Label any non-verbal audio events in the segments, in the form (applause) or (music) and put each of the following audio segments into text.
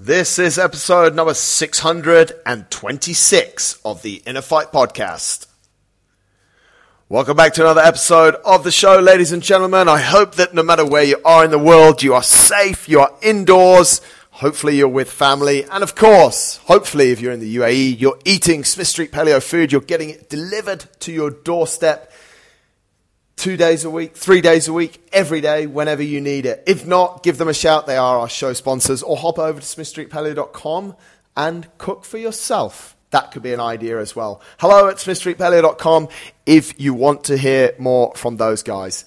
This is episode number 626 of the Inner Fight Podcast. Welcome back to another episode of the show, ladies and gentlemen. I hope that no matter where you are in the world, you are safe, you are indoors. Hopefully, you're with family. And of course, hopefully, if you're in the UAE, you're eating Smith Street Paleo food, you're getting it delivered to your doorstep two days a week, three days a week, every day, whenever you need it. If not, give them a shout. They are our show sponsors. Or hop over to smithstreetpaleo.com and cook for yourself. That could be an idea as well. Hello at smithstreetpaleo.com if you want to hear more from those guys.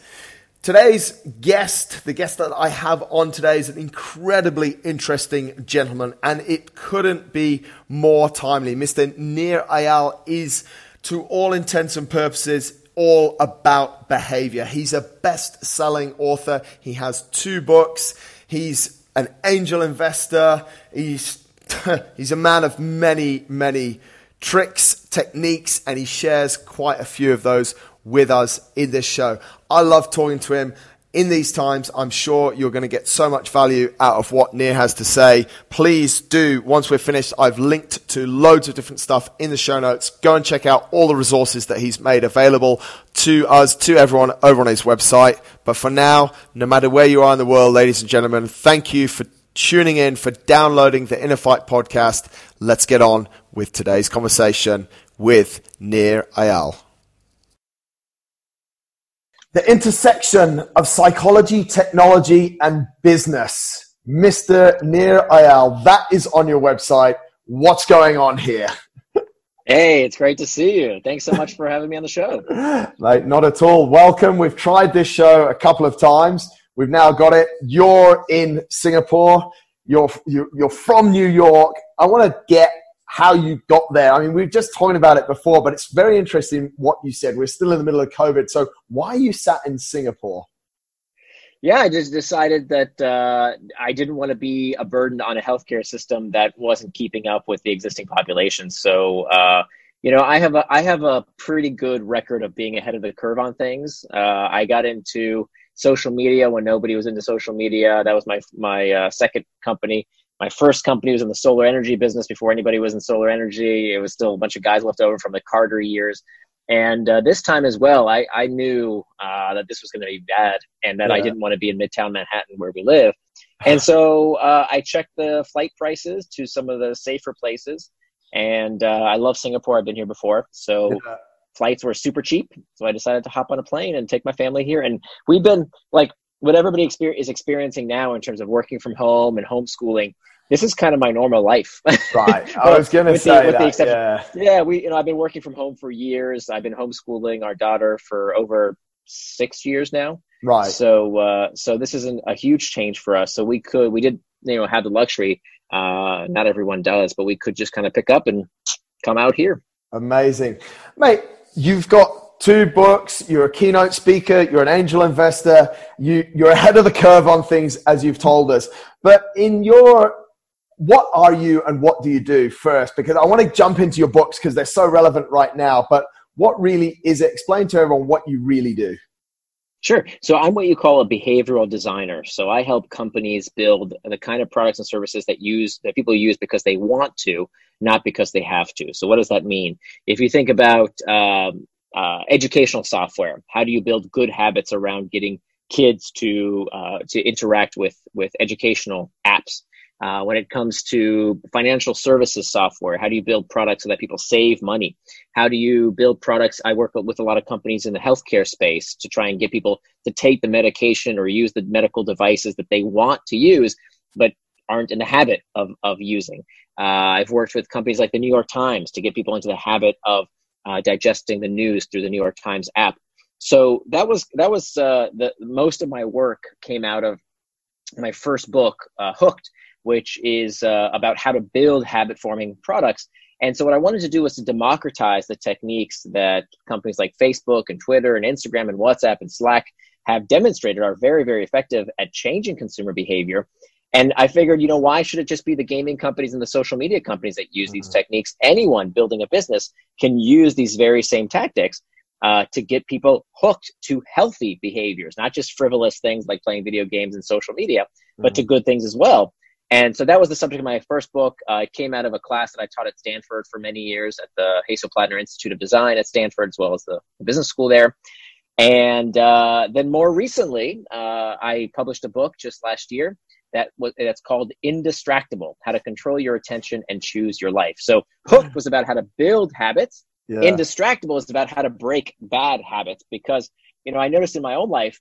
Today's guest, the guest that I have on today is an incredibly interesting gentleman and it couldn't be more timely. Mr. Nir Eyal is to all intents and purposes all about behavior. He's a best selling author. He has two books. He's an angel investor. He's, (laughs) he's a man of many, many tricks, techniques, and he shares quite a few of those with us in this show. I love talking to him in these times, I'm sure you're going to get so much value out of what Nir has to say. Please do, once we're finished, I've linked to loads of different stuff in the show notes. Go and check out all the resources that he's made available to us, to everyone over on his website. But for now, no matter where you are in the world, ladies and gentlemen, thank you for tuning in, for downloading the Inner Fight podcast. Let's get on with today's conversation with Nir Eyal the intersection of psychology, technology, and business. Mr. Nir Eyal, that is on your website. What's going on here? Hey, it's great to see you. Thanks so much for having me on the show. (laughs) Mate, not at all. Welcome. We've tried this show a couple of times. We've now got it. You're in Singapore. You're, you're from New York. I want to get how you got there. I mean, we've just talked about it before, but it's very interesting what you said. We're still in the middle of COVID. So why you sat in Singapore? Yeah, I just decided that uh, I didn't want to be a burden on a healthcare system that wasn't keeping up with the existing population. So, uh, you know, I have a I have a pretty good record of being ahead of the curve on things. Uh, I got into social media when nobody was into social media. That was my my uh, second company my first company was in the solar energy business before anybody was in solar energy. It was still a bunch of guys left over from the Carter years. And uh, this time as well, I, I knew uh, that this was going to be bad and that yeah. I didn't want to be in Midtown Manhattan where we live. (laughs) And so uh, I checked the flight prices to some of the safer places. And uh, I love Singapore. I've been here before. So yeah. flights were super cheap. So I decided to hop on a plane and take my family here. And we've been like, what everybody exper- is experiencing now in terms of working from home and homeschooling this is kind of my normal life. (laughs) right. I was going to say the, that. Yeah. yeah, we you know I've been working from home for years. I've been homeschooling our daughter for over six years now. Right. So uh, so this isn't a huge change for us. So we could we did you know have the luxury. Uh, not everyone does, but we could just kind of pick up and come out here. Amazing, mate. You've got two books. You're a keynote speaker. You're an angel investor. You you're ahead of the curve on things, as you've told us. But in your what are you and what do you do first? Because I want to jump into your books because they're so relevant right now. But what really is it? Explain to everyone what you really do. Sure. So I'm what you call a behavioral designer. So I help companies build the kind of products and services that use that people use because they want to, not because they have to. So what does that mean? If you think about um, uh, educational software, how do you build good habits around getting kids to uh, to interact with with educational apps? Uh, when it comes to financial services software, how do you build products so that people save money? How do you build products? I work with a lot of companies in the healthcare space to try and get people to take the medication or use the medical devices that they want to use, but aren't in the habit of, of using. Uh, I've worked with companies like the New York Times to get people into the habit of uh, digesting the news through the New York Times app. So that was that was uh, the most of my work came out of my first book, uh, Hooked, which is uh, about how to build habit forming products. And so, what I wanted to do was to democratize the techniques that companies like Facebook and Twitter and Instagram and WhatsApp and Slack have demonstrated are very, very effective at changing consumer behavior. And I figured, you know, why should it just be the gaming companies and the social media companies that use mm-hmm. these techniques? Anyone building a business can use these very same tactics uh, to get people hooked to healthy behaviors, not just frivolous things like playing video games and social media, mm-hmm. but to mm-hmm. good things as well. And so that was the subject of my first book. Uh, it came out of a class that I taught at Stanford for many years at the Hasso Plattner Institute of Design at Stanford, as well as the, the business school there. And uh, then more recently, uh, I published a book just last year that was that's called Indistractable: How to Control Your Attention and Choose Your Life. So Hook (sighs) was about how to build habits. Yeah. Indistractable is about how to break bad habits because you know I noticed in my own life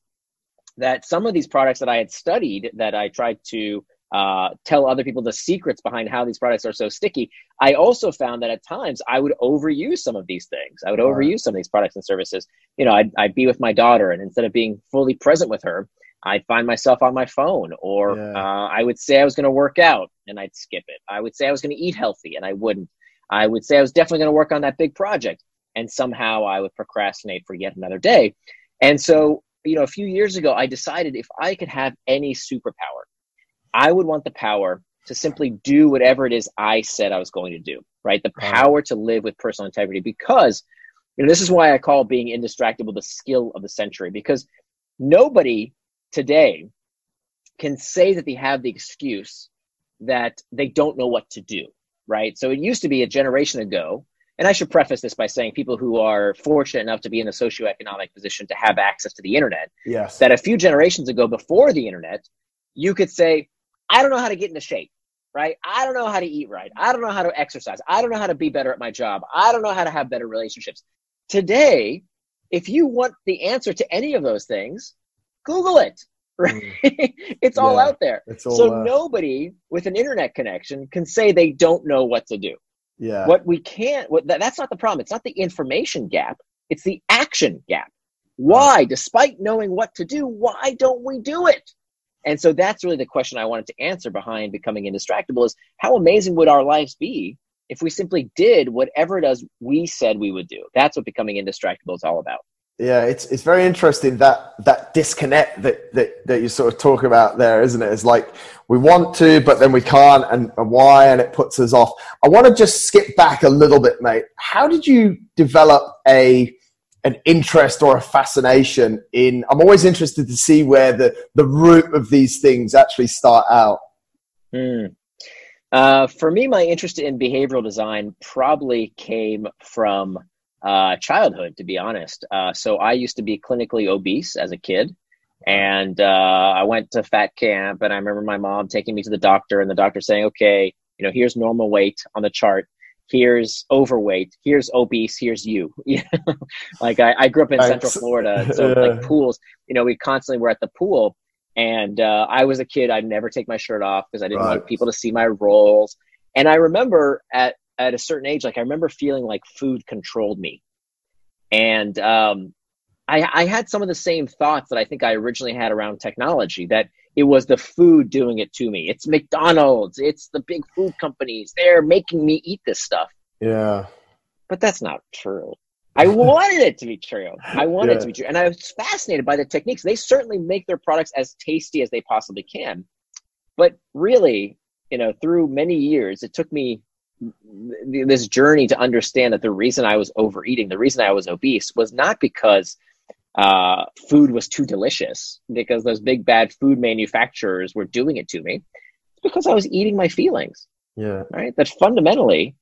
that some of these products that I had studied that I tried to uh, tell other people the secrets behind how these products are so sticky. I also found that at times I would overuse some of these things. I would overuse some of these products and services. You know, I'd, I'd, be with my daughter, and instead of being fully present with her, I'd find myself on my phone, or yeah. uh, I would say I was going to work out and I'd skip it. I would say I was going to eat healthy and I wouldn't. I would say I was definitely going to work on that big project, and somehow I would procrastinate for yet another day. And so, you know, a few years ago, I decided if I could have any superpower, I would want the power to simply do whatever it is I said I was going to do, right? The power to live with personal integrity because, you know, this is why I call being indistractable the skill of the century because nobody today can say that they have the excuse that they don't know what to do, right? So it used to be a generation ago, and I should preface this by saying people who are fortunate enough to be in a socioeconomic position to have access to the internet, yes. that a few generations ago before the internet, you could say, I don't know how to get into shape, right? I don't know how to eat right. I don't know how to exercise. I don't know how to be better at my job. I don't know how to have better relationships. Today, if you want the answer to any of those things, Google it. (laughs) Right? Mm. it's all out there. All, so nobody with an internet connection can say they don't know what to do. Yeah. What we can't, what, that, that's not the problem. It's not the information gap. It's the action gap. Why, despite knowing what to do, why don't we do it? And so that's really the question I wanted to answer behind becoming indistractable is how amazing would our lives be if we simply did whatever it is we said we would do? That's what becoming indistractable is all about. Yeah, it's it's very interesting that that disconnect that, that that you sort of talk about there, isn't it? It's like we want to, but then we can't, and, and why, and it puts us off. I want to just skip back a little bit, mate. How did you develop a an interest or a fascination in i'm always interested to see where the the root of these things actually start out. Hmm. uh, for me my interest in behavioral design probably came from uh, childhood to be honest. Uh, so i used to be clinically obese as a kid and uh, i went to fat camp and i remember my mom taking me to the doctor and the doctor saying okay you know here's normal weight on the chart here's overweight, here's obese, here's you. (laughs) like I, I, grew up in Central Florida, so like pools, you know, we constantly were at the pool. And uh, I was a kid, I'd never take my shirt off because I didn't right. want people to see my rolls. And I remember at, at a certain age, like I remember feeling like food controlled me. And um, I, I had some of the same thoughts that I think I originally had around technology that it was the food doing it to me. It's McDonald's, it's the big food companies. They're making me eat this stuff. Yeah. But that's not true. I (laughs) wanted it to be true. I wanted yeah. it to be true. And I was fascinated by the techniques. They certainly make their products as tasty as they possibly can. But really, you know, through many years, it took me this journey to understand that the reason I was overeating, the reason I was obese was not because uh, food was too delicious because those big bad food manufacturers were doing it to me. It's because I was eating my feelings. Yeah. Right. That fundamentally,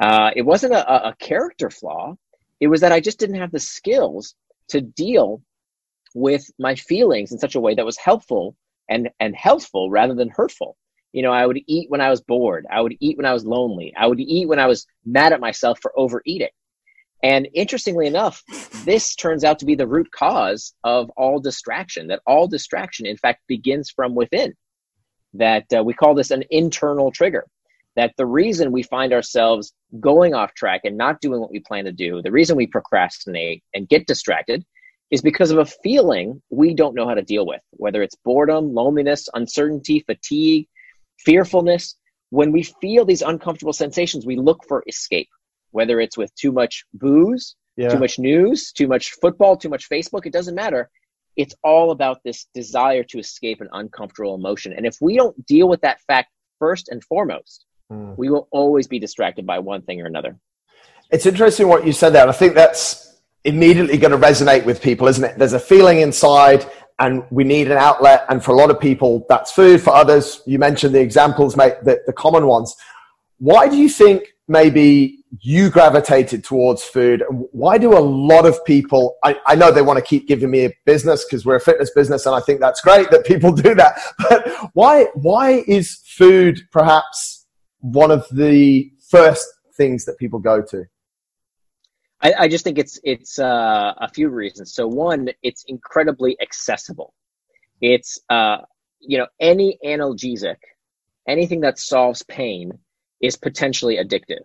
uh, it wasn't a, a character flaw. It was that I just didn't have the skills to deal with my feelings in such a way that was helpful and, and healthful rather than hurtful. You know, I would eat when I was bored. I would eat when I was lonely. I would eat when I was mad at myself for overeating. And interestingly enough, this turns out to be the root cause of all distraction, that all distraction, in fact, begins from within. That uh, we call this an internal trigger. That the reason we find ourselves going off track and not doing what we plan to do, the reason we procrastinate and get distracted is because of a feeling we don't know how to deal with, whether it's boredom, loneliness, uncertainty, fatigue, fearfulness. When we feel these uncomfortable sensations, we look for escape whether it's with too much booze, yeah. too much news, too much football, too much Facebook, it doesn't matter. It's all about this desire to escape an uncomfortable emotion. And if we don't deal with that fact first and foremost, mm. we will always be distracted by one thing or another. It's interesting what you said there. I think that's immediately going to resonate with people, isn't it? There's a feeling inside, and we need an outlet. And for a lot of people, that's food. For others, you mentioned the examples, mate, the, the common ones. Why do you think maybe you gravitated towards food? Why do a lot of people, I, I know they want to keep giving me a business because we're a fitness business and I think that's great that people do that. (laughs) But why, why is food perhaps one of the first things that people go to? I, I just think it's it's uh, a few reasons. So one, it's incredibly accessible. It's uh, you know any analgesic, anything that solves pain is potentially addictive.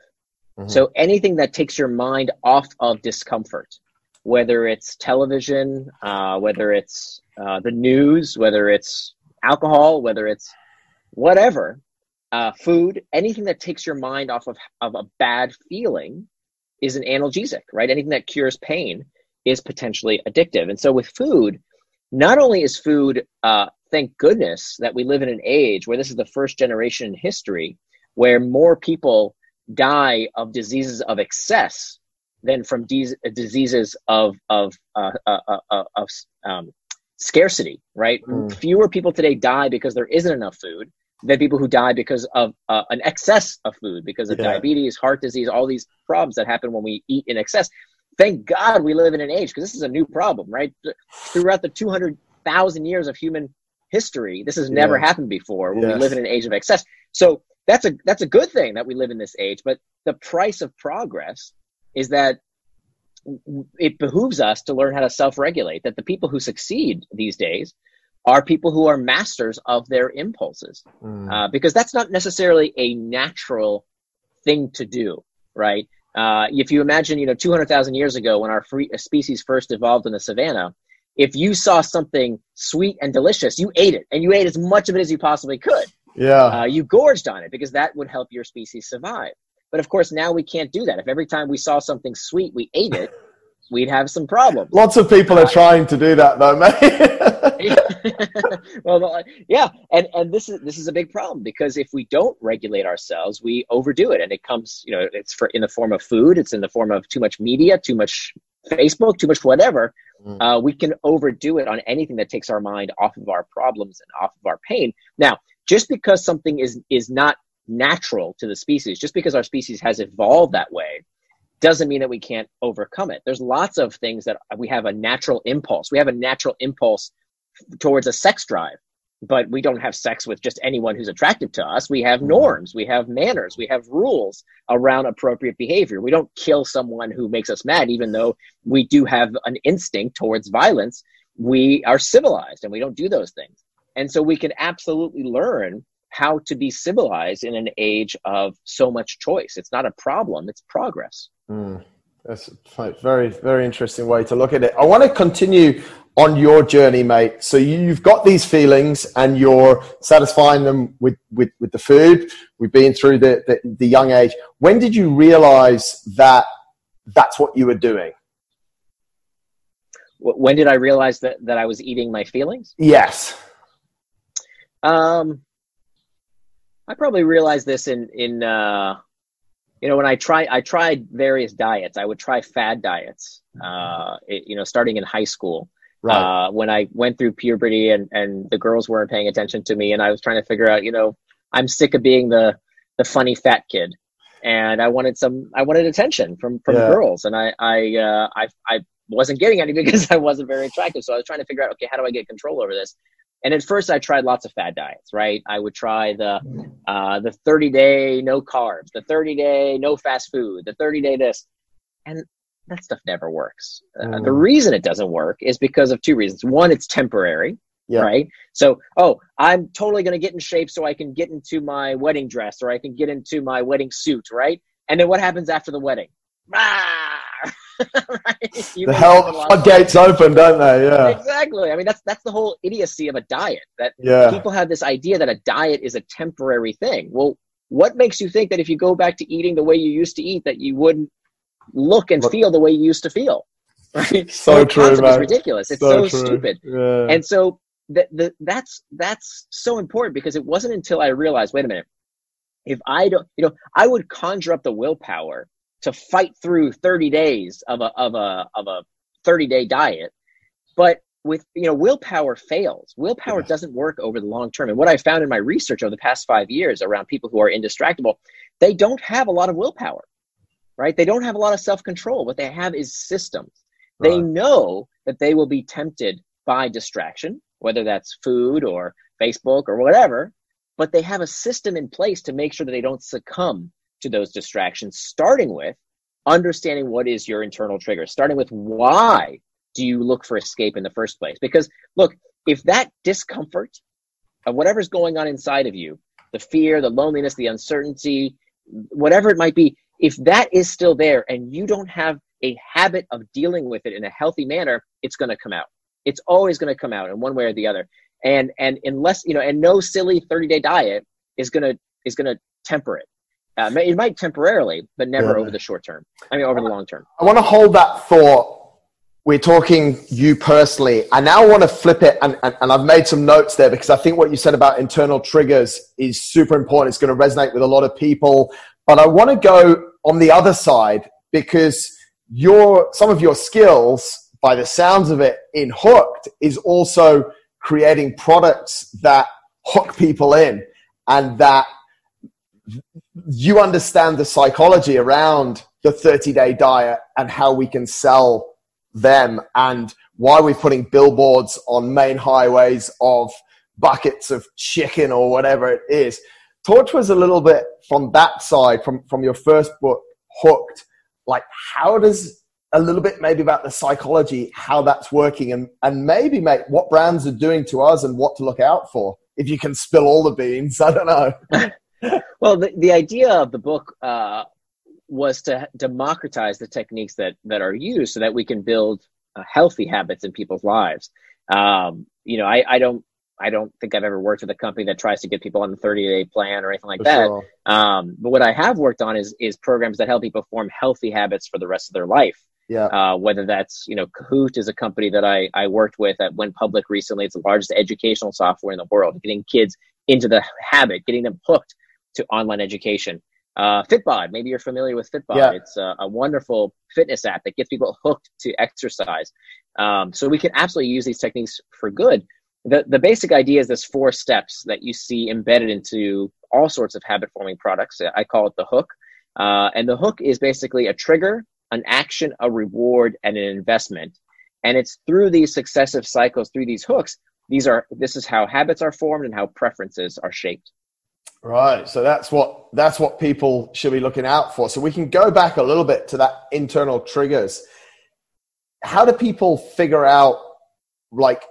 Mm-hmm. So anything that takes your mind off of discomfort, whether it's television, uh, whether it's uh, the news, whether it's alcohol, whether it's whatever, uh, food, anything that takes your mind off of, of a bad feeling is an analgesic, right? Anything that cures pain is potentially addictive. And so with food, not only is food, uh, thank goodness that we live in an age where this is the first generation in history where more people die of diseases of excess than from de- diseases of of uh, uh, uh, uh of um, scarcity. Right? Mm. Fewer people today die because there isn't enough food than people who die because of uh, an excess of food, because of yeah. diabetes, heart disease, all these problems that happen when we eat in excess. Thank God we live in an age because this is a new problem, right? Throughout the 200,000 years of human history, this has never happened before when yes. we live in an age of excess. So that's a that's a good thing that we live in this age. But the price of progress is that it behooves us to learn how to self-regulate. That the people who succeed these days are people who are masters of their impulses, mm. uh, because that's not necessarily a natural thing to do, right? Uh, if you imagine, you know, 200,000 years ago when our free, species first evolved in the savannah, if you saw something sweet and delicious, you ate it, and you ate as much of it as you possibly could. Yeah. Uh, you gorged on it because that would help your species survive. But of course, now we can't do that. If every time we saw something sweet, we ate it, (laughs) we'd have some problems. Lots of people are trying to do that, though, mate. (laughs) well, yeah, and and this is this is a big problem because if we don't regulate ourselves, we overdo it, and it comes, you know, it's for in the form of food, it's in the form of too much media, too much Facebook, too much whatever. Mm. Uh, we can overdo it on anything that takes our mind off of our problems and off of our pain. Now, just because something is is not natural to the species, just because our species has evolved that way, doesn't mean that we can't overcome it. There's lots of things that we have a natural impulse. We have a natural impulse towards a sex drive, but we don't have sex with just anyone who's attractive to us. We have mm-hmm. norms, we have manners, we have rules around appropriate behavior. We don't kill someone who makes us mad, even though we do have an instinct towards violence. We are civilized and we don't do those things. And so we can absolutely learn how to be civilized in an age of so much choice. It's not a problem, it's progress. Mm, that's a very, very interesting way to look at it. I want to continue on your journey, mate. So you've got these feelings and you're satisfying them with, with, with the food. We've been through the, the, the young age. When did you realize that that's what you were doing? When did I realize that, that I was eating my feelings? Yes. Um, I probably realized this in in uh, you know when I try I tried various diets. I would try fad diets. Uh, it, you know, starting in high school. Right. Uh, when I went through puberty and and the girls weren't paying attention to me, and I was trying to figure out, you know, I'm sick of being the the funny fat kid, and I wanted some I wanted attention from from yeah. girls, and I I uh, I I wasn't getting any (laughs) because I wasn't very attractive. So I was trying to figure out, okay, how do I get control over this? And at first I tried lots of fad diets, right? I would try the uh, the 30 day no carbs, the 30 day no fast food, the 30 day this, and that stuff never works. Mm. Uh, the reason it doesn't work is because of two reasons. One, it's temporary, yeah. right? So, oh, I'm totally going to get in shape so I can get into my wedding dress or I can get into my wedding suit, right? And then what happens after the wedding? Ah! (laughs) right? the hell gates open, don't they? Yeah. Exactly. I mean, that's that's the whole idiocy of a diet. That yeah. people have this idea that a diet is a temporary thing. Well, what makes you think that if you go back to eating the way you used to eat, that you wouldn't look and feel the way you used to feel? (laughs) Right. So true, man. It's ridiculous. It's so, so stupid. Yeah. And so that the, that's that's so important because it wasn't until I realized, wait a minute, if I don't, you know, I would conjure up the willpower to fight through 30 days of a of a of a 30 day diet. But with you know willpower fails. Willpower yeah. doesn't work over the long term. And what i found in my research over the past five years around people who are indistractable they don't have a lot of willpower right? They don't have a lot of self-control. What they have is systems. Right. they know that they will be tempted by distraction whether that's food or facebook or whatever but they have a system in place to make sure that they don't succumb to those distractions starting with understanding what is your internal trigger starting with why do you look for escape in the first place? Because look, if that discomfort of whatever's going on inside of you, the fear, the loneliness, the uncertainty, whatever it might be, if that is still there and you don't have a habit of dealing with it in a healthy manner, it's going to come out. It's always going to come out in one way or the other. And and unless you know, and no silly thirty day diet is gonna is gonna temper it. Uh, it might temporarily, but never yeah. over the short term. I mean, over the long term. I want to hold that thought we're talking you personally. I now want to flip it, and, and, and, I've made some notes there because I think what you said about internal triggers is super important. It's going to resonate with a lot of people. But I want to go on the other side because your some of your skills, by the sounds of it, in Hooked, is also creating products that hook people in and that you understand the psychology around the 30 day diet and how we can sell them and why we're putting billboards on main highways of buckets of chicken or whatever it is. Talk to us a little bit from that side, from, from your first book, Hooked. Like, how does a little bit maybe about the psychology, how that's working, and, and maybe, mate, what brands are doing to us and what to look out for? If you can spill all the beans, (laughs) I don't know. Well, the, the idea of the book uh, was to democratize the techniques that that are used so that we can build uh, healthy habits in people's lives. Um, you know, I, I don't I don't think I've ever worked with a company that tries to get people on the 30 day plan or anything like for that. Sure. Um, but what I have worked on is is programs that help people form healthy habits for the rest of their life. Yeah. Uh, whether that's you know Kahoot is a company that I I worked with that went public recently. It's the largest educational software in the world, getting kids into the habit, getting them hooked to online education. Uh, Fitbod, maybe you're familiar with Fitbod. Yeah. It's a, a, wonderful fitness app that gets people hooked to exercise. Um, so we can absolutely use these techniques for good. The, the basic idea is this four steps that you see embedded into all sorts of habit forming products. I call it the hook. Uh, and the hook is basically a trigger, an action, a reward, and an investment. And it's through these successive cycles, through these hooks, these are this is how habits are formed and how preferences are shaped. Right. So that's what that's what people should be looking out for. So we can go back a little bit to that internal triggers. How do people figure out like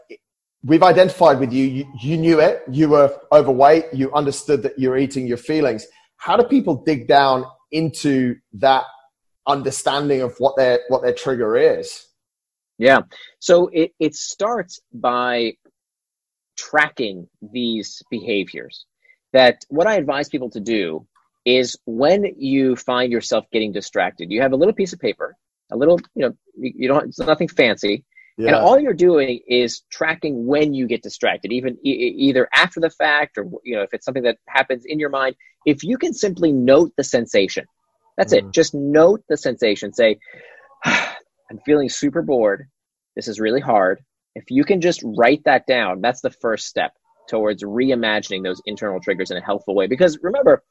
we've identified with you, you, you knew it, you were overweight, you understood that you're eating your feelings. How do people dig down into that understanding of what their what their trigger is? Yeah. So it, it starts by tracking these behaviors that what I advise people to do is when you find yourself getting distracted, you have a little piece of paper, a little, you know, you don't, it's nothing fancy. Yeah. And all you're doing is tracking when you get distracted, even e- either after the fact or, you know, if it's something that happens in your mind. If you can simply note the sensation, that's mm. it. Just note the sensation. Say, (sighs) I'm feeling super bored. This is really hard. If you can just write that down, that's the first step towards reimagining those internal triggers in a helpful way. Because remember,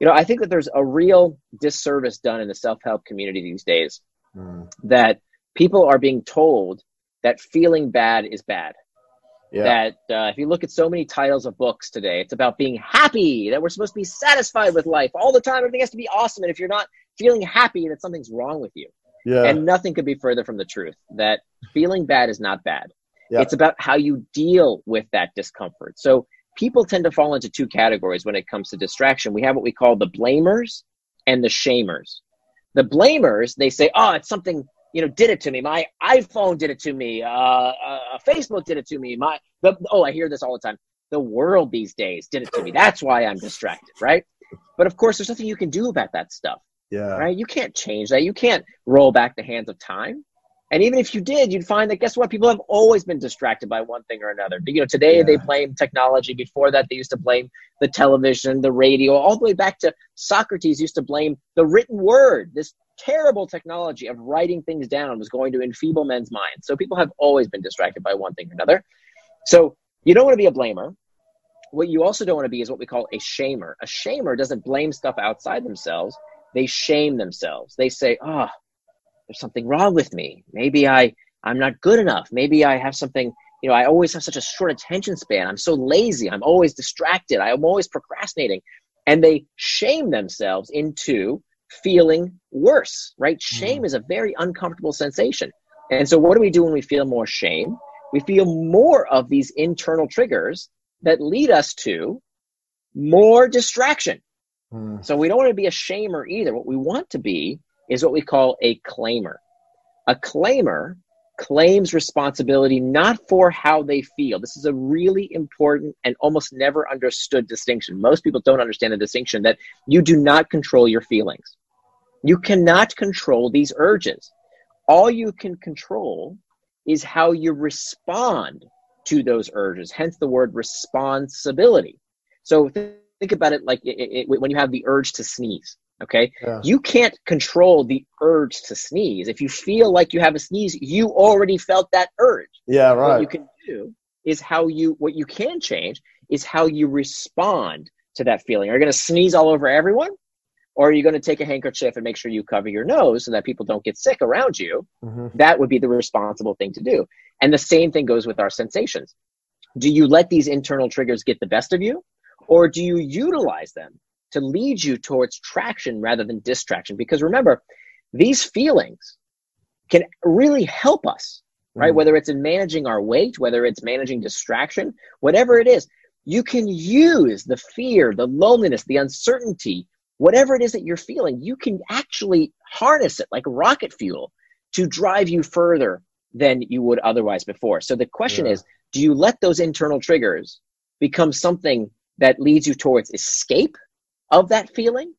you know, I think that there's a real disservice done in the self help community these days mm. that people are being told that feeling bad is bad. Yeah. That uh, if you look at so many titles of books today, it's about being happy, that we're supposed to be satisfied with life all the time. Everything has to be awesome. And if you're not feeling happy, that something's wrong with you. Yeah. And nothing could be further from the truth that feeling bad is not bad. It's about how you deal with that discomfort. So people tend to fall into two categories when it comes to distraction. We have what we call the blamers and the shamers. The blamers, they say, oh, it's something, you know, did it to me. My iPhone did it to me. Uh, uh, Facebook did it to me. My, the, oh, I hear this all the time. The world these days did it to me. That's why I'm distracted, right? But of course, there's nothing you can do about that stuff. Yeah. Right? You can't change that. You can't roll back the hands of time. And even if you did, you'd find that guess what? People have always been distracted by one thing or another. You know, today yeah. they blame technology. Before that, they used to blame the television, the radio, all the way back to Socrates used to blame the written word, this terrible technology of writing things down was going to enfeeble men's minds. So people have always been distracted by one thing or another. So you don't want to be a blamer. What you also don't want to be is what we call a shamer. A shamer doesn't blame stuff outside themselves. They shame themselves. They say, "Oh, there's something wrong with me. Maybe I I'm not good enough. Maybe I have something, you know, I always have such a short attention span. I'm so lazy. I'm always distracted. I'm always procrastinating." And they shame themselves into feeling worse, right? Shame mm. is a very uncomfortable sensation. And so, what do we do when we feel more shame? We feel more of these internal triggers that lead us to more distraction. Mm. So, we don't want to be a shamer either. What we want to be is what we call a claimer. A claimer claims responsibility not for how they feel. This is a really important and almost never understood distinction. Most people don't understand the distinction that you do not control your feelings. You cannot control these urges. All you can control is how you respond to those urges, hence the word responsibility. So think about it like it, it, when you have the urge to sneeze. Okay. Yeah. You can't control the urge to sneeze. If you feel like you have a sneeze, you already felt that urge. Yeah, right. What you can do is how you, what you can change is how you respond to that feeling. Are you going to sneeze all over everyone? Or are you going to take a handkerchief and make sure you cover your nose so that people don't get sick around you? Mm-hmm. That would be the responsible thing to do. And the same thing goes with our sensations. Do you let these internal triggers get the best of you? Or do you utilize them to lead you towards traction rather than distraction? Because remember, these feelings can really help us, right? Mm-hmm. Whether it's in managing our weight, whether it's managing distraction, whatever it is, you can use the fear, the loneliness, the uncertainty whatever it is that you're feeling, you can actually harness it like rocket fuel to drive you further than you would otherwise before. So the question yeah. is, do you let those internal triggers become something that leads you towards escape of that feeling?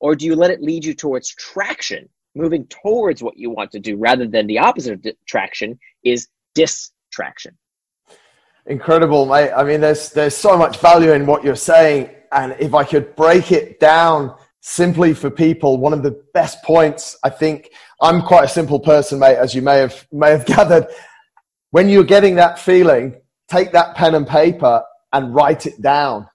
Or do you let it lead you towards traction, moving towards what you want to do rather than the opposite of traction is distraction? Incredible, mate. I mean, there's, there's so much value in what you're saying. And if I could break it down simply for people, one of the best points, I think, I'm quite a simple person, mate, as you may have, may have (laughs) gathered. When you're getting that feeling, take that pen and paper and write it down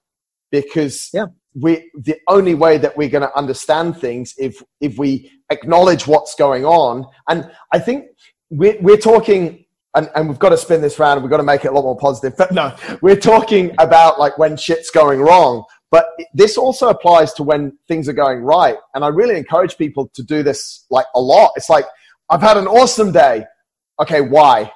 because yeah. We, the only way that we're going to understand things if, if we acknowledge what's going on. And I think we're, we're talking and, and we've got to spin this round we've got to make it a lot more positive. But (laughs) no, we're talking about like when shit's going wrong. But this also applies to when things are going right. And I really encourage people to do this like a lot. It's like, I've had an awesome day. Okay, why?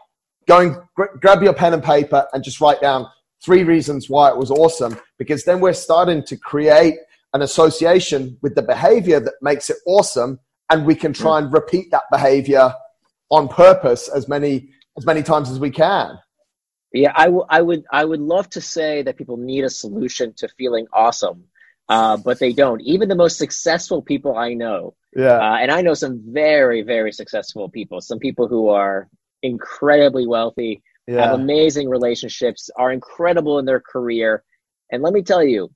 Go and gr- grab your pen and paper and just write down three reasons why it was awesome. Because then we're starting to create an association with the behavior that makes it awesome. And we can try and repeat that behavior on purpose as many, as many times as we can. Yeah, I, w- I would I would love to say that people need a solution to feeling awesome, uh, but they don't. Even the most successful people I know, yeah, uh, and I know some very very successful people. Some people who are incredibly wealthy, yeah. have amazing relationships, are incredible in their career, and let me tell you,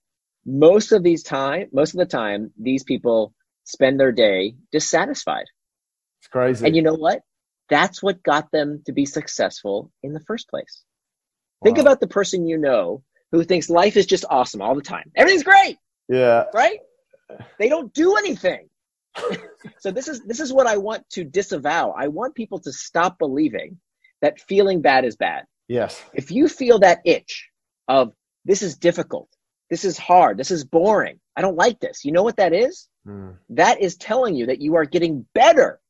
most of these time, most of the time, these people spend their day dissatisfied. It's crazy. And you know what? That's what got them to be successful in the first place. Think about the person you know who thinks life is just awesome all the time. Everything's great. Yeah. Right? They don't do anything. (laughs) so this is this is what I want to disavow. I want people to stop believing that feeling bad is bad. Yes. If you feel that itch of this is difficult, this is hard, this is boring, I don't like this. You know what that is? Mm. That is telling you that you are getting better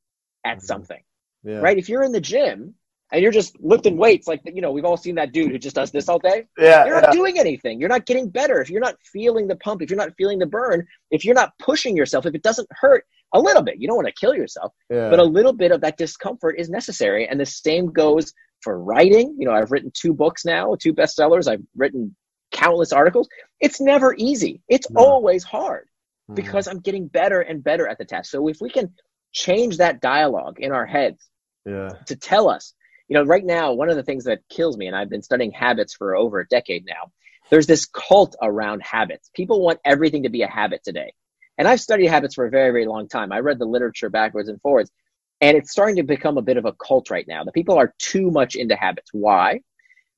at mm-hmm. something. Yeah. Right? If you're in the gym and you're just lifting weights like you know we've all seen that dude who just does this all day yeah you're not doing anything you're not getting better if you're not feeling the pump if you're not feeling the burn if you're not pushing yourself if it doesn't hurt a little bit you don't want to kill yourself yeah. but a little bit of that discomfort is necessary and the same goes for writing you know i've written two books now two bestsellers i've written countless articles it's never easy it's no. always hard mm. because i'm getting better and better at the task so if we can change that dialogue in our heads yeah. to tell us you know, right now, one of the things that kills me, and I've been studying habits for over a decade now, there's this cult around habits. People want everything to be a habit today. And I've studied habits for a very, very long time. I read the literature backwards and forwards, and it's starting to become a bit of a cult right now. The people are too much into habits. Why?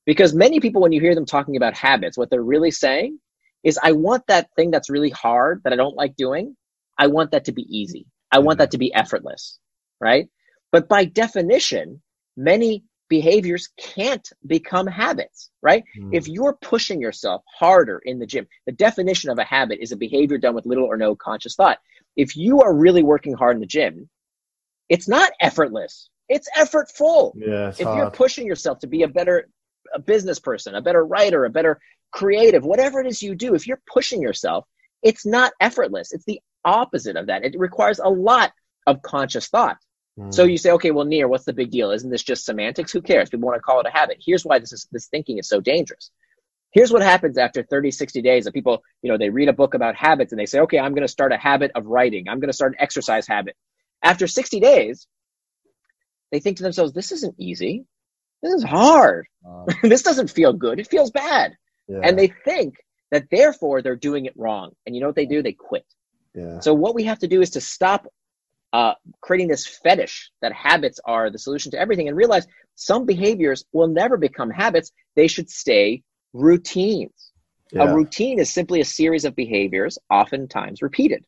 Because many people, when you hear them talking about habits, what they're really saying is, I want that thing that's really hard that I don't like doing. I want that to be easy. I want mm-hmm. that to be effortless, right? But by definition, many behaviors can't become habits, right? Mm. If you're pushing yourself harder in the gym, the definition of a habit is a behavior done with little or no conscious thought. If you are really working hard in the gym, it's not effortless. It's effortful. Yeah, if hard. you're pushing yourself to be a better a business person, a better writer, a better creative, whatever it is you do, if you're pushing yourself, it's not effortless. It's the opposite of that. It requires a lot of conscious thought. So hmm. you say, okay, well, Nir, what's the big deal? Isn't this just semantics? Who cares? People want to call it a habit. Here's why this is this thinking is so dangerous. Here's what happens after 30, 60 days of people, you know, they read a book about habits and they say, okay, I'm going to start a habit of writing. I'm going to start an exercise habit. After 60 days, they think to themselves, this isn't easy. This is hard. Uh, (laughs) this doesn't feel good. It feels bad. Yeah. And they think that therefore they're doing it wrong. And you know what they do? They quit. Yeah. So what we have to do is to stop uh, creating this fetish that habits are the solution to everything and realize some behaviors will never become habits. They should stay routines. Yeah. A routine is simply a series of behaviors, oftentimes repeated.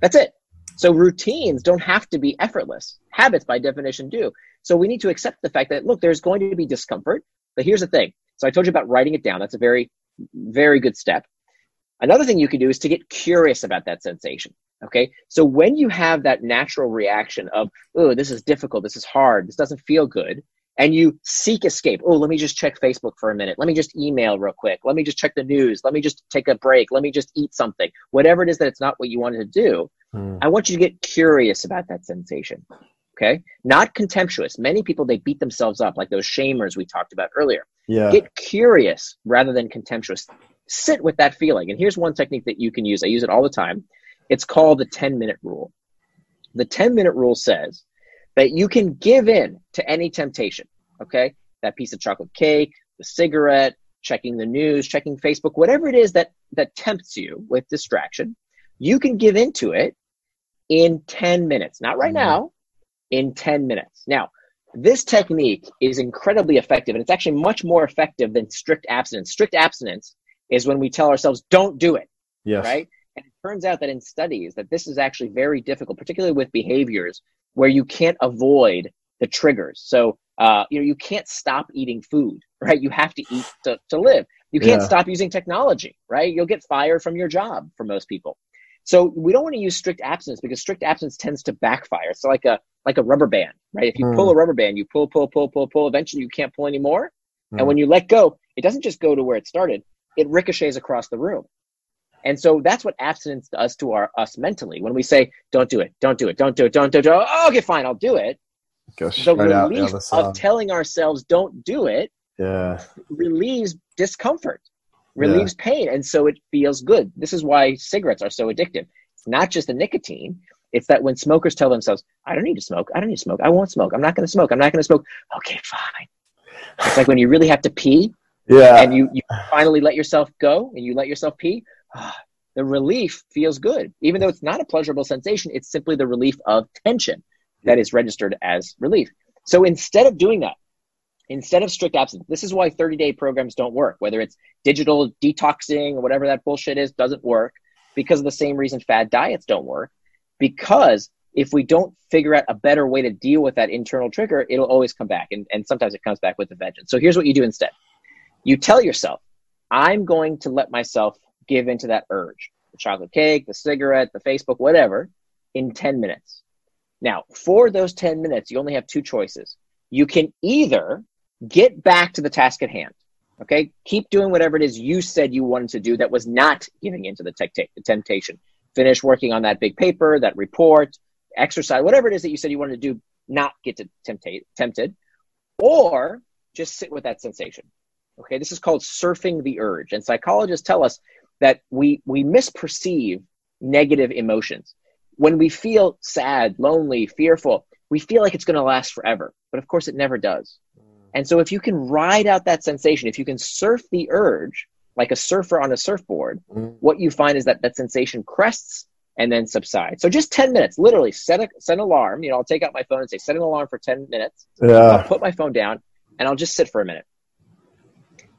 That's it. So routines don't have to be effortless. Habits, by definition, do. So we need to accept the fact that, look, there's going to be discomfort. But here's the thing. So I told you about writing it down. That's a very, very good step. Another thing you can do is to get curious about that sensation. Okay. So when you have that natural reaction of, oh, this is difficult, this is hard, this doesn't feel good, and you seek escape, oh, let me just check Facebook for a minute, let me just email real quick, let me just check the news, let me just take a break, let me just eat something, whatever it is that it's not what you wanted to do, hmm. I want you to get curious about that sensation. Okay. Not contemptuous. Many people, they beat themselves up, like those shamers we talked about earlier. Yeah. Get curious rather than contemptuous. Sit with that feeling. And here's one technique that you can use. I use it all the time it's called the 10 minute rule. The 10 minute rule says that you can give in to any temptation, okay? That piece of chocolate cake, the cigarette, checking the news, checking Facebook, whatever it is that, that tempts you with distraction, you can give in to it in 10 minutes. Not right mm-hmm. now, in 10 minutes. Now, this technique is incredibly effective, and it's actually much more effective than strict abstinence. Strict abstinence is when we tell ourselves, don't do it. Yes. Right? Turns out that in studies that this is actually very difficult, particularly with behaviors where you can't avoid the triggers. So, uh, you know, you can't stop eating food, right? You have to eat to, to live. You can't yeah. stop using technology, right? You'll get fired from your job for most people. So we don't want to use strict abstinence because strict abstinence tends to backfire. It's like a like a rubber band, right? If you mm. pull a rubber band, you pull, pull, pull, pull, pull. Eventually, you can't pull anymore. Mm. And when you let go, it doesn't just go to where it started; it ricochets across the room. And so that's what abstinence does to our us mentally. When we say, "Don't do it, don't do it, don't do it, don't do it," oh, okay, fine, I'll do it. Gosh, the relief the of telling ourselves, "Don't do it," yeah, relieves discomfort, relieves yeah. pain, and so it feels good. This is why cigarettes are so addictive. It's not just the nicotine. It's that when smokers tell themselves, "I don't need to smoke. I don't need to smoke. I won't smoke. I'm not going to smoke. I'm not going to smoke." Okay, fine. It's like when you really have to pee. (laughs) Yeah. And you, you finally let yourself go and you let yourself pee the relief feels good. Even though it's not a pleasurable sensation, it's simply the relief of tension that is registered as relief. So instead of doing that, instead of strict abstinence, this is why 30 day programs don't work, whether it's digital detoxing or whatever that bullshit is, doesn't work because of the same reason fad diets don't work. Because if we don't figure out a better way to deal with that internal trigger, it'll always come back. And, and sometimes it comes back with a vengeance. So here's what you do instead you tell yourself, I'm going to let myself give into that urge the chocolate cake, the cigarette, the Facebook, whatever in 10 minutes. Now, for those 10 minutes, you only have two choices. You can either get back to the task at hand, okay? Keep doing whatever it is you said you wanted to do that was not giving into the, te- the temptation. Finish working on that big paper, that report, exercise, whatever it is that you said you wanted to do, not get to temptate, tempted, or just sit with that sensation. Okay, this is called surfing the urge. And psychologists tell us that we we misperceive negative emotions. When we feel sad, lonely, fearful, we feel like it's going to last forever, but of course it never does. Mm. And so if you can ride out that sensation, if you can surf the urge like a surfer on a surfboard, mm. what you find is that that sensation crests and then subsides. So just 10 minutes, literally set a set an alarm. You know, I'll take out my phone and say, set an alarm for 10 minutes. Yeah. I'll put my phone down and I'll just sit for a minute.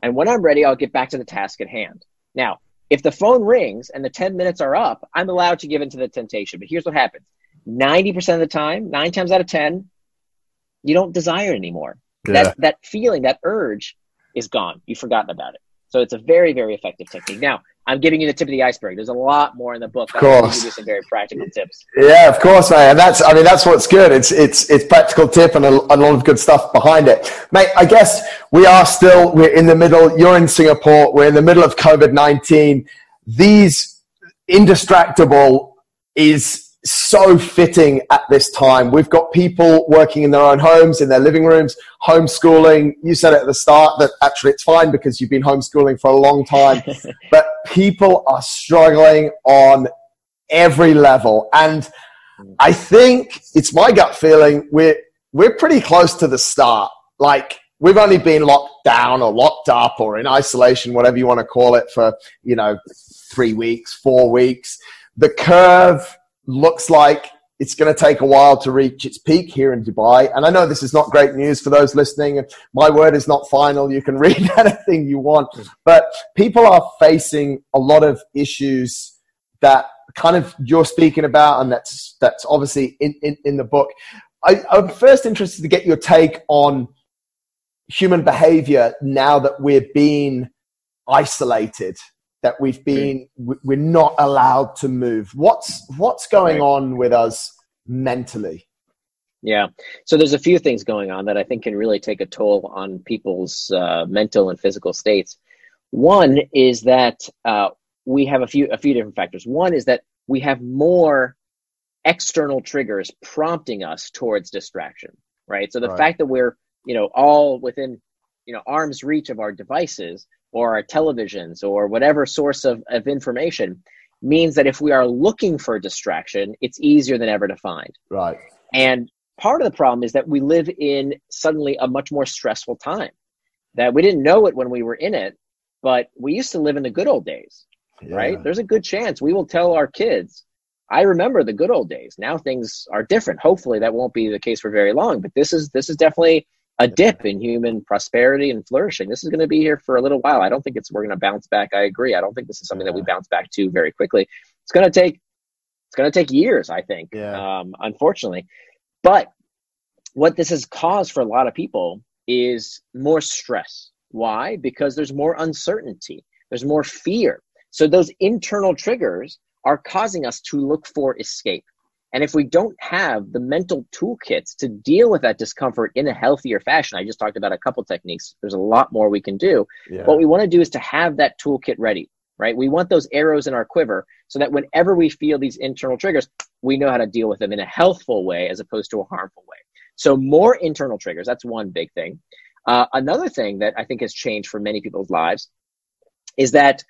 And when I'm ready, I'll get back to the task at hand. Now, if the phone rings and the 10 minutes are up, I'm allowed to give in to the temptation. But here's what happens 90% of the time, nine times out of 10, you don't desire it anymore. Yeah. That, that feeling, that urge is gone. You've forgotten about it. So it's a very, very effective technique. Now, I'm giving you the tip of the iceberg. There's a lot more in the book. Of course. Give you some very practical tips. Yeah, of course, mate. And that's, I mean, that's what's good. It's, it's, it's practical tip and a, a, lot of good stuff behind it. Mate, I guess we are still, we're in the middle, you're in Singapore, we're in the middle of COVID-19. These indistractable is so fitting at this time. We've got people working in their own homes, in their living rooms, homeschooling. You said it at the start that actually it's fine because you've been homeschooling for a long time, (laughs) but people are struggling on every level. And I think it's my gut feeling we're, we're pretty close to the start. Like we've only been locked down or locked up or in isolation, whatever you want to call it for, you know, three weeks, four weeks. The curve looks like it's going to take a while to reach its peak here in Dubai. And I know this is not great news for those listening. My word is not final. You can (laughs) read anything you want. But people are facing a lot of issues that kind of you're speaking about, and that's that's obviously in, in, in the book. I, I'm first interested to get your take on human behavior now that we're being isolated that we've been we're not allowed to move. What's what's going on with us mentally? Yeah. So there's a few things going on that i think can really take a toll on people's uh, mental and physical states. One is that uh, we have a few a few different factors. One is that we have more external triggers prompting us towards distraction right? So the Right. fact that we're you know all within you know arm's reach of our devices or our televisions or whatever source of, of information means that if we are looking for a distraction it's easier than ever to find. Right. And part of the problem is that we live in suddenly a much more stressful time that we didn't know it when we were in it but we used to live in the good old days right? There's a good chance we will tell our kids i remember the good old days. Now things are different. Hopefully that won't be the case for very long but this is this is definitely a dip in human prosperity and flourishing. This is going to be here for a little while. I don't think it's we're going to bounce back. I agree. I don't think this is something that we bounce back to very quickly. It's going to take it's going to take years i think Yeah. um, unfortunately. But what this has caused for a lot of people is more stress. Why? Because there's more uncertainty. There's more fear. So those internal triggers are causing us to look for escape. And if we don't have the mental toolkits to deal with that discomfort in a healthier fashion, I just talked about a couple techniques. There's a lot more we can do. yeah. What we want to do is to have that toolkit ready, right? We want those arrows in our quiver so that whenever we feel these internal triggers, we know how to deal with them in a healthful way as opposed to a harmful way. So more internal triggers. That's one big thing. Uh, another thing that I think has changed for many people's lives is that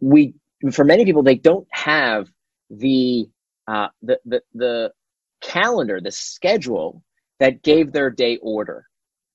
we, for many people, they don't have the uh, the, the the calendar, the schedule that gave their day order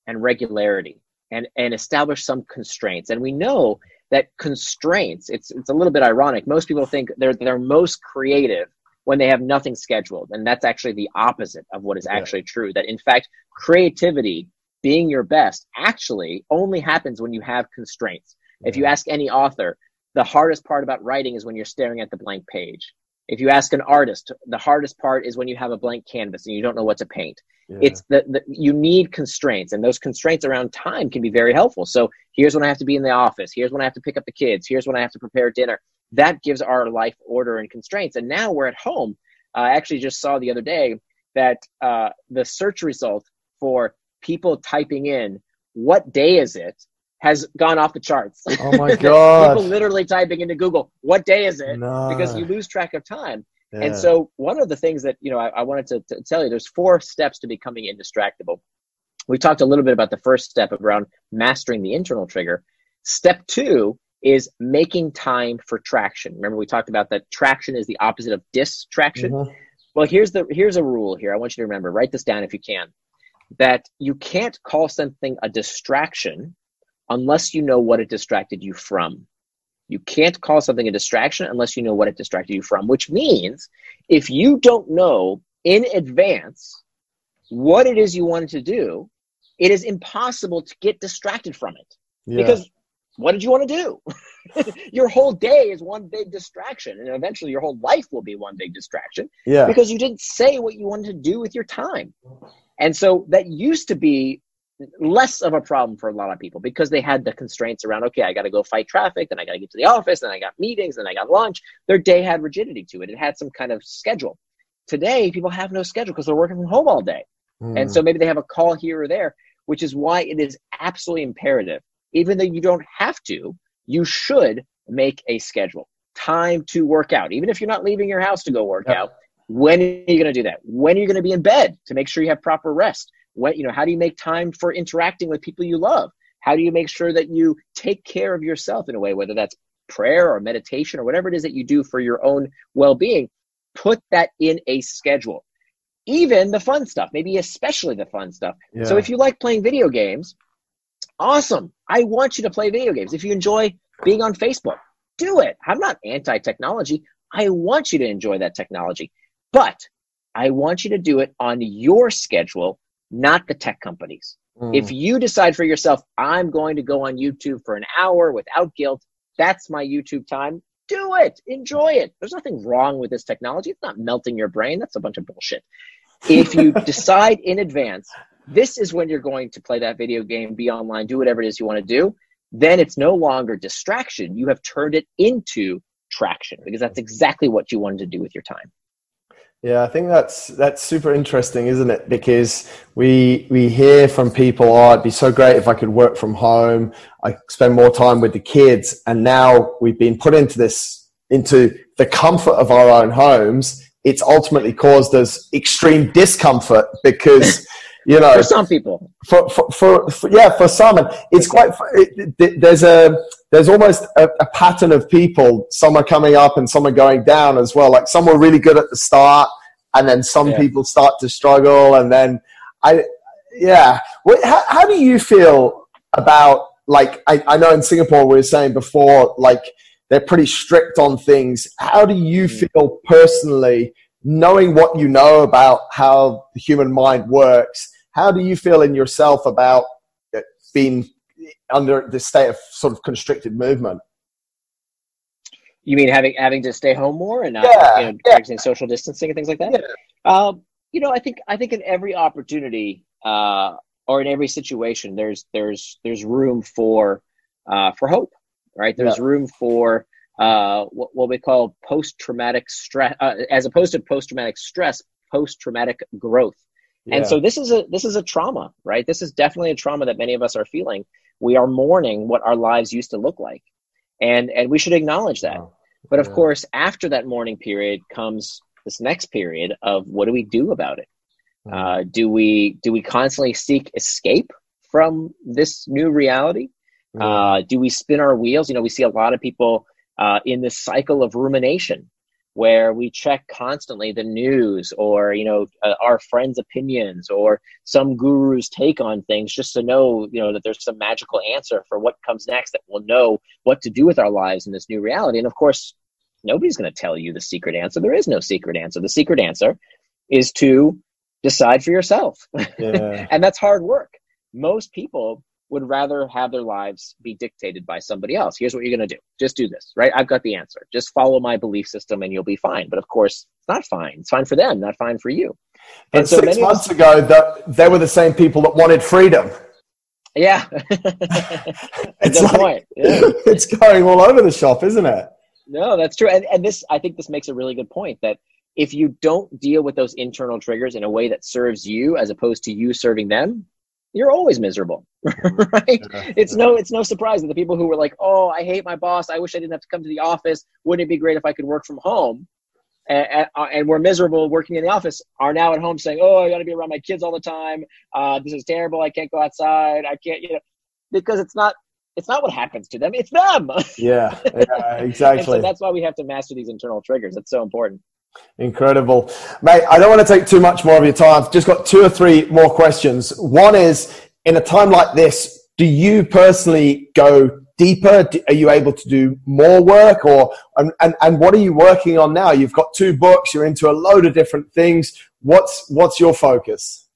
and regularity and and established some constraints. And we know that constraints. It's it's a little bit ironic. Most people think they're they're most creative when they have nothing scheduled, and that's actually the opposite of what is Yeah. actually true. That in fact, creativity, being your best, actually only happens when you have constraints. If you ask any author, the hardest part about writing is when you're staring at the blank page. If you ask an artist, the hardest part is when you have a blank canvas and you don't know what to paint. Yeah. It's the, the you need constraints, and those constraints around time can be very helpful. So here's when I have to be in the office. Here's when I have to pick up the kids. Here's when I have to prepare dinner. That gives our life order and constraints. And now we're at home. I actually just saw the other day that uh, the search result for people typing in "What day is it?" Has gone off the charts. oh my (laughs) god! people literally typing into Google, "What day is it?" no. because you lose track of time. Yeah. And so, one of the things that you know, I, I wanted to, to tell you, there's four steps to becoming indistractable. We talked a little bit about the first step around mastering the internal trigger. Step two is making time for traction. Remember, we talked about that traction is the opposite of distraction. Mhm. Well, here's the here's a rule here. I want you to remember. Write this down if you can. That you can't call something a distraction unless you know what it distracted you from. You can't call something a distraction unless you know what it distracted you from, which means if you don't know in advance what it is you wanted to do, it is impossible to get distracted from it. Yeah. Because what did you want to do? (laughs) your whole day is one big distraction, and eventually your whole life will be one big distraction. Yeah. Because you didn't say what you wanted to do with your time. And so that used to be less of a problem for a lot of people because they had the constraints around okay i got to go fight traffic then i got to get to the office then i got meetings then i got lunch. Their day had rigidity to it. It had some kind of schedule. Today people have no schedule because they're working from home all day. Mm. and so maybe they have a call here or there which is why it is absolutely imperative. Even though you don't have to you should make a schedule. Time to work out. Even if you're not leaving your house to go work yep. out when are you going to do that? When are you going to be in bed to make sure you have proper rest what you know how do you make time for interacting with people you love? How do you make sure that you take care of yourself in a way whether that's prayer or meditation or whatever it is that you do for your own well-being? Put that in a schedule. Even the fun stuff maybe especially the fun stuff. Yeah. so if you like playing video games awesome. I want you to play video games. If you enjoy being on facebook do it. I'm not anti-technology. I want you to enjoy that technology. But i want you to do it on your schedule not the tech companies. Mm. If you decide for yourself, I'm going to go on YouTube for an hour without guilt, that's my YouTube time. Do it. Enjoy it. There's nothing wrong with this technology. It's not melting your brain. That's a bunch of bullshit. If you (laughs) decide in advance, this is when you're going to play that video game, be online, do whatever it is you want to do, then it's no longer distraction. You have turned it into traction because that's exactly what you wanted to do with your time. Yeah, I think that's that's super interesting, isn't it? Because we we hear from people, oh, it'd be so great if I could work from home. I spend more time with the kids, and now we've been put into this into the comfort of our own homes. It's ultimately caused us extreme discomfort because (laughs) you know for some people for for, for, for yeah for some and it's quite it, there's a there's almost a, a, pattern of people some are coming up and some are going down as well like some were really good at the start and then some yeah. people start to struggle and then i yeah what, how, how do you feel about like I, I know in singapore we were saying before like they're pretty strict on things how do you mm. feel personally knowing what you know about how the human mind works, how do you feel in yourself about being under this state of sort of constricted movement? You mean having having to stay home more and not yeah, you know, practicing yeah. social distancing and things like that? Yeah. Um, you know, I think I think in every opportunity uh, or in every situation, there's there's there's room for uh, for hope, right? There's yeah. room for uh, what, what, we call post-traumatic stress, uh, as opposed to post-traumatic stress, post-traumatic growth. Yeah. And so this is a this is a trauma, right? This is definitely a trauma that many of us are feeling. We are mourning what our lives used to look like, and and we should acknowledge that. Oh, but of yeah. course, after that mourning period comes this next period of what do we do about it? Mm-hmm. Uh, do we do we constantly seek escape from this new reality? Uh, do we spin our wheels? You know, we see a lot of people uh, in this cycle of rumination where we check constantly the news or you know uh, our friends opinions or some guru's take on things just to know you know that there's some magical answer for what comes next that we'll know what to do with our lives in this new reality. And of course nobody's going to tell you the secret answer. There is no secret answer. The secret answer is to decide for yourself. (laughs) Yeah. and that's hard work. Most people would rather have their lives be dictated by somebody else. Here's what you're going to do. Just do this, right? I've got the answer. Just follow my belief system and you'll be fine. But of course, it's not fine. It's fine for them, not fine for you. And, so six months us, ago, the, they were the same people that wanted freedom. Yeah. (laughs) (laughs) it's, like, (laughs) yeah. it's going all over the shop, isn't it? No, that's true. And, and this, I think this makes a really good point that if you don't deal with those internal triggers in a way that serves you as opposed to you serving them, you're always miserable (laughs) right? Yeah, it's no it's no surprise that the people who were like oh i hate my boss. I wish i didn't have to come to the office. Wouldn't it be great if i could work from home? And, uh, and, we're miserable working in the office are now at home saying oh i got to be around my kids all the time. Uh, this is terrible. I can't go outside. I can't you know because it's not it's not what happens to them it's them. (laughs) Yeah, yeah exactly so that's why we have to master these internal triggers. It's so important Incredible. Mate, I don't want to take too much more of your time. I've just got two or three more questions. One is in a time like this, do you personally go deeper? Are you able to do more work, or and, and and what are you working on now? You've got two books. You're into a load of different things. What's what's your focus?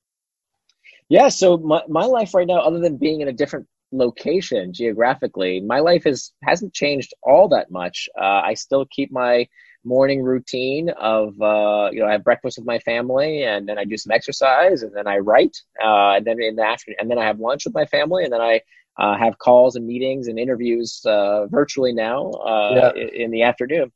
Yeah, so my, my life right now, other than being in a different location geographically, my life is hasn't changed all that much. Uh, I still keep my morning routine of uh, you know I have breakfast with my family and then I do some exercise and then I write uh, and then in the afternoon and then I have lunch with my family and then I uh, have calls and meetings and interviews uh, virtually now uh, yeah. in the afternoon.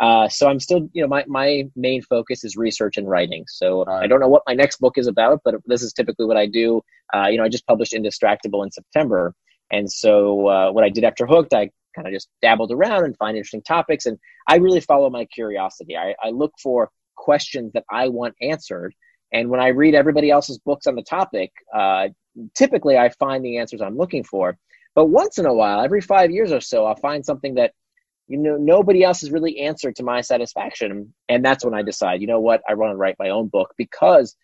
Uh, so I'm still, you know, my, my main focus is research and writing. So right. I don't know what my next book is about, but this is typically what I do. you know, I just published Indistractable in September. And so what I did after Hooked, I kind of just dabbled around and find interesting topics. And I really follow my curiosity. I, I look for questions that I want answered. And when I read everybody else's books on the topic, uh, typically I find the answers I'm looking for. But once in a while, every five years or so, I'll find something that you know nobody else has really answered to my satisfaction, and that's when I decide, you know what, I want to write my own book because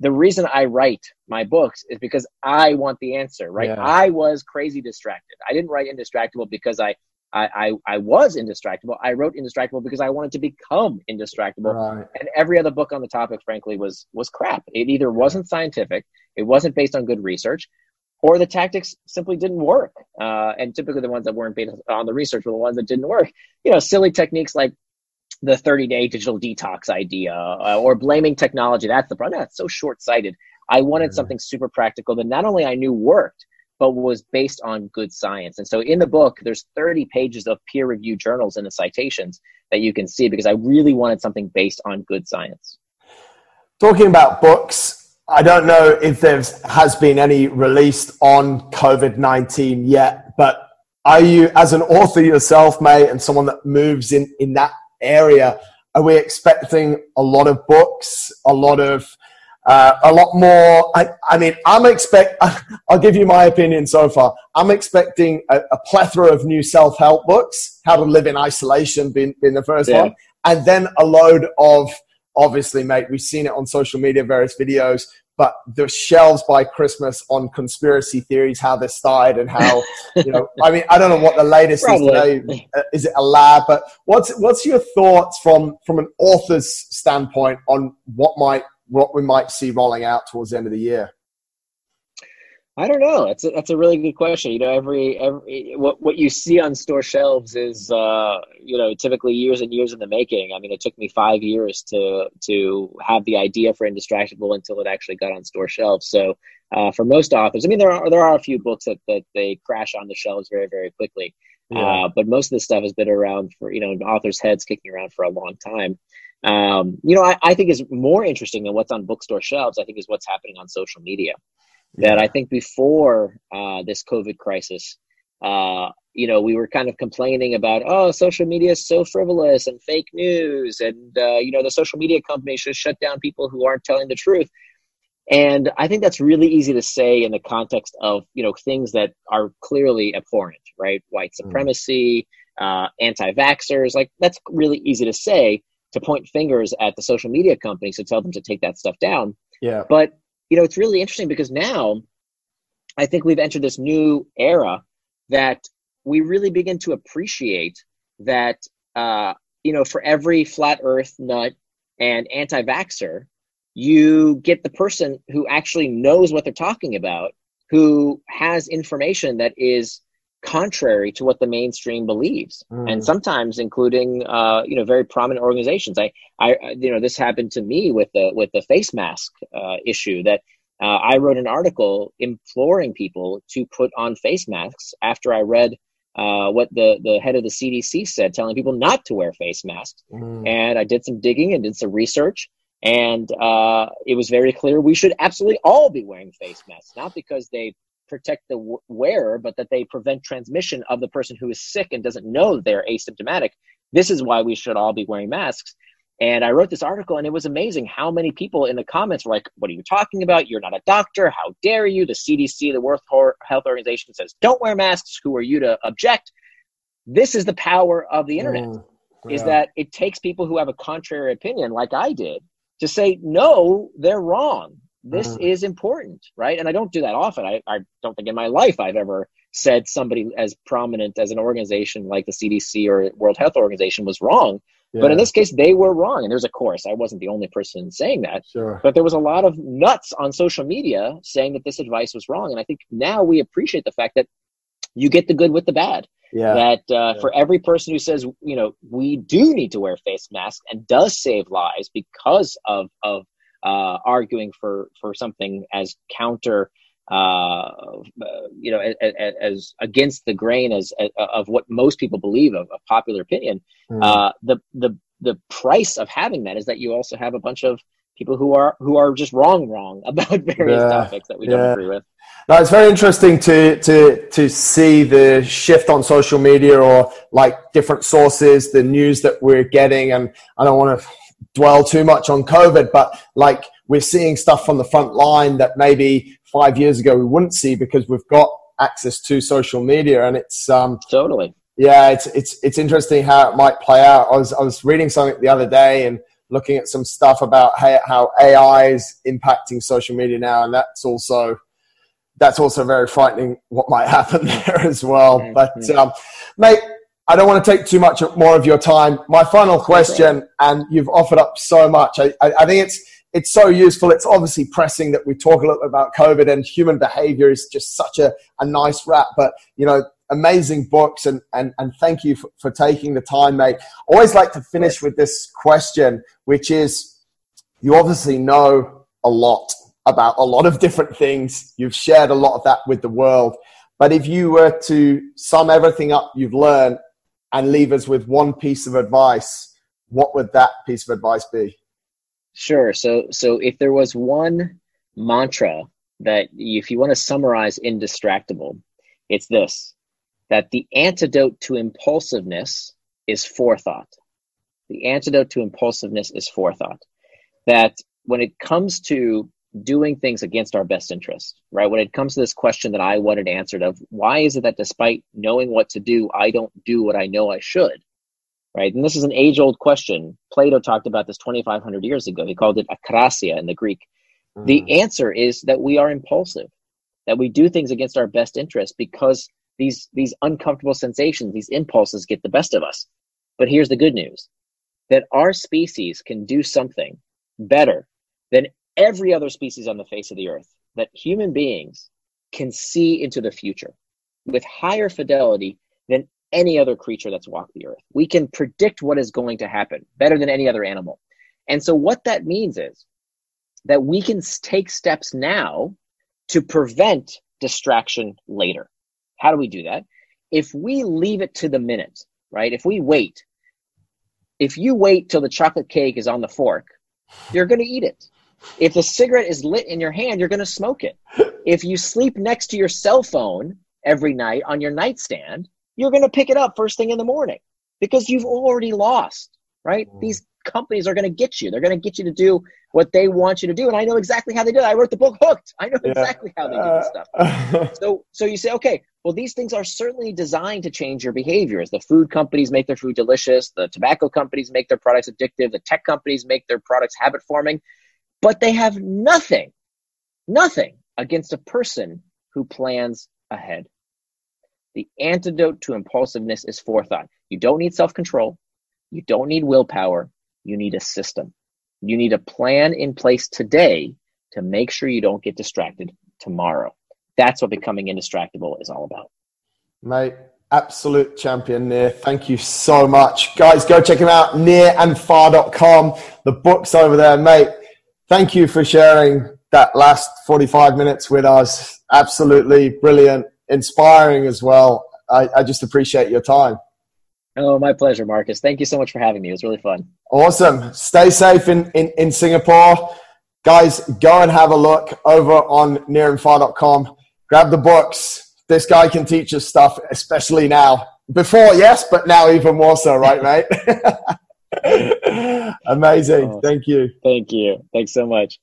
the reason I write my books is because I want the answer, right? Yeah. I was crazy distracted. I didn't write Indistractable because I, I, I, I, was indistractable. I wrote Indistractable because I wanted to become indistractable. Right. And every other book on the topic, frankly, was was crap. It either wasn't scientific, it wasn't based on good research, or the tactics simply didn't work. Uh, and typically, the ones that weren't based on the research were the ones that didn't work. You know, silly techniques like the 30 day digital detox idea uh, or blaming technology. That's the problem. That's so short sighted. I wanted mm-hmm. something super practical that not only I knew worked, but was based on good science. And so in the book, there's 30 pages of peer reviewed journals and the citations that you can see because I really wanted something based on good science. Talking about books, I don't know if there has been any released on COVID 19 yet, but are you, as an author yourself, mate, and someone that moves in, in that area, are we expecting a lot of books, a lot of uh, a lot more. I, I, mean, I'm expect. (laughs) I'll give you my opinion so far. I'm expecting a, a plethora of new self-help books. How to live in isolation being, being the first yeah. one, and then a load of obviously, mate. We've seen it on social media, various videos but the shelves by Christmas on conspiracy theories, how they started and how, (laughs) you know, I mean, I don't know what the latest Probably. is today. Uh, is it a lab? But what's, what's your thoughts from, from an author's standpoint on what might, what we might see rolling out towards the end of the year? I don't know. That's a, that's a really good question. You know, every every what what you see on store shelves is uh, you know typically years and years in the making. I mean, it took me five years to to have the idea for Indistractable until it actually got on store shelves. So uh, for most authors, I mean, there are there are a few books that that they crash on the shelves very very quickly. Yeah. Uh, but most of this stuff has been around for you know authors' heads kicking around for a long time. Um, you know, I, I think is more interesting than what's on bookstore shelves. I think is what's happening on social media that I think before uh, this COVID crisis, uh, you know, we were kind of complaining about, oh, social media is so frivolous and fake news, and uh, you know, the social media companies should shut down people who aren't telling the truth. And I think that's really easy to say in the context of you know things that are clearly abhorrent, right? White mm. supremacy, mm. anti-vaxxers, like that's really easy to say to point fingers at the social media companies to tell them to take that stuff down. Yeah. But you know, it's really interesting because now I think we've entered this new era that we really begin to appreciate that, uh, you know, for every flat earth nut and anti vaxxer, you get the person who actually knows what they're talking about, who has information that is contrary to what the mainstream believes mm. and sometimes including uh, you know very prominent organizations i i you know this happened to me with the with the face mask uh, issue that uh, i wrote an article imploring people to put on face masks after i read uh, what the the head of the cdc said telling people not to wear face masks mm. and i did some digging and did some research and uh, it was very clear we should absolutely all be wearing face masks not because they protect the wearer, but that they prevent transmission of the person who is sick and doesn't know they're asymptomatic. This is why we should all be wearing masks. And I wrote this article, and it was amazing how many people in the comments were like, What are you talking about? You're not a doctor. How dare you? The CDC, the World Health Organization, says don't wear masks. Who are you to object? This is the power of the internet, mm, yeah. is that it takes people who have a contrary opinion, like I did, to say, No, they're wrong this mm. is important, right? And I don't do that often. I, I don't think in my life I've ever said somebody as prominent as an organization like the CDC or World Health Organization was wrong. Yeah. But in this case, they were wrong. And there's a course. I wasn't the only person saying that. Sure. But there was a lot of nuts on social media saying that this advice was wrong. And I think now we appreciate the fact that you get the good with the bad. Yeah. That uh, yeah. for every person who says, you know, we do need to wear face masks and does save lives because of of uh, arguing for for something as counter uh, you know, as, as, against the grain as, as, of what most people believe of, of popular opinion. Mm. Uh, the the the price of having that is that you also have a bunch of people who are who are just wrong wrong (laughs) about various yeah. topics that we don't agree with. Now it's very interesting to to to see the shift on social media or like different sources, the news that we're getting, and I don't want to dwell too much on COVID, but like we're seeing stuff from the front line that maybe five years ago we wouldn't see because we've got access to social media, and it's um, totally yeah, it's it's it's interesting how it might play out. I was I was reading something the other day and looking at some stuff about how, how AI is impacting social media now, and that's also that's also very frightening. What might (laughs) happen there as well, mm-hmm. but um, mate. I don't want to take too much more of your time. My final question, and you've offered up so much. I, I, I think it's it's so useful. It's obviously pressing that we talk a little bit about COVID and human behavior is just such a, a nice wrap. But, you know, amazing books and, and, and thank you for, for taking the time, mate. Always like to finish with this question, which is you obviously know a lot about a lot of different things. You've shared a lot of that with the world. But if you were to sum everything up you've learned and leave us with one piece of advice, what would that piece of advice be? Sure. So, so if there was one mantra that if you want to summarize indistractable, it's this that the antidote to impulsiveness is forethought. The antidote to impulsiveness is forethought. That when it comes to doing things against our best interest, right? When it comes to this question that I wanted answered of why is it that despite knowing what to do, I don't do what I know I should? right? And this is an age old question. Plato talked about this 2,500 years ago. He called it akrasia in the Greek. Mm. The answer is that we are impulsive, that we do things against our best interest because these, these uncomfortable sensations, these impulses get the best of us. But here's the good news that our species can do something better than every other species on the face of the earth, that human beings can see into the future with higher fidelity than any other creature that's walked the earth. We can predict what is going to happen better than any other animal. And so, what that means is that we can take steps now to prevent distraction later. How do we do that? If we leave it to the minute, right? If we wait, if you wait till the chocolate cake is on the fork, you're going to eat it. If the cigarette is lit in your hand, you're going to smoke it. If you sleep next to your cell phone every night on your nightstand, you're going to pick it up first thing in the morning because you've already lost, right? Mm. These companies are going to get you. They're going to get you to do what they want you to do. And I know exactly how they do it. I wrote the book Hooked. I know yeah. exactly how they do this stuff. (laughs) so, so you say, okay, well, these things are certainly designed to change your behaviors. The food companies make their food delicious. The tobacco companies make their products addictive. The tech companies make their products habit forming, but they have nothing, nothing against a person who plans ahead. The antidote to impulsiveness is forethought. You don't need self control. You don't need willpower. You need a system. You need a plan in place today to make sure you don't get distracted tomorrow. That's what becoming indistractable is all about. Mate, absolute champion, Nir. Thank you so much. Guys, go check him out, nirandfar.com. The book's over there, mate. Thank you for sharing that last 45 minutes with us. Absolutely brilliant inspiring as well. I, I just appreciate your time. Oh, my pleasure, Marcus. Thank you so much for having me. It was really fun. Awesome. Stay safe in, in, in Singapore. Guys, go and have a look over on nirandfar.com. Grab the books. This guy can teach us stuff, especially now. Before, yes, but now even more so, right, mate? (laughs) (laughs) Amazing. Oh, Thank you. Thank you. Thanks so much.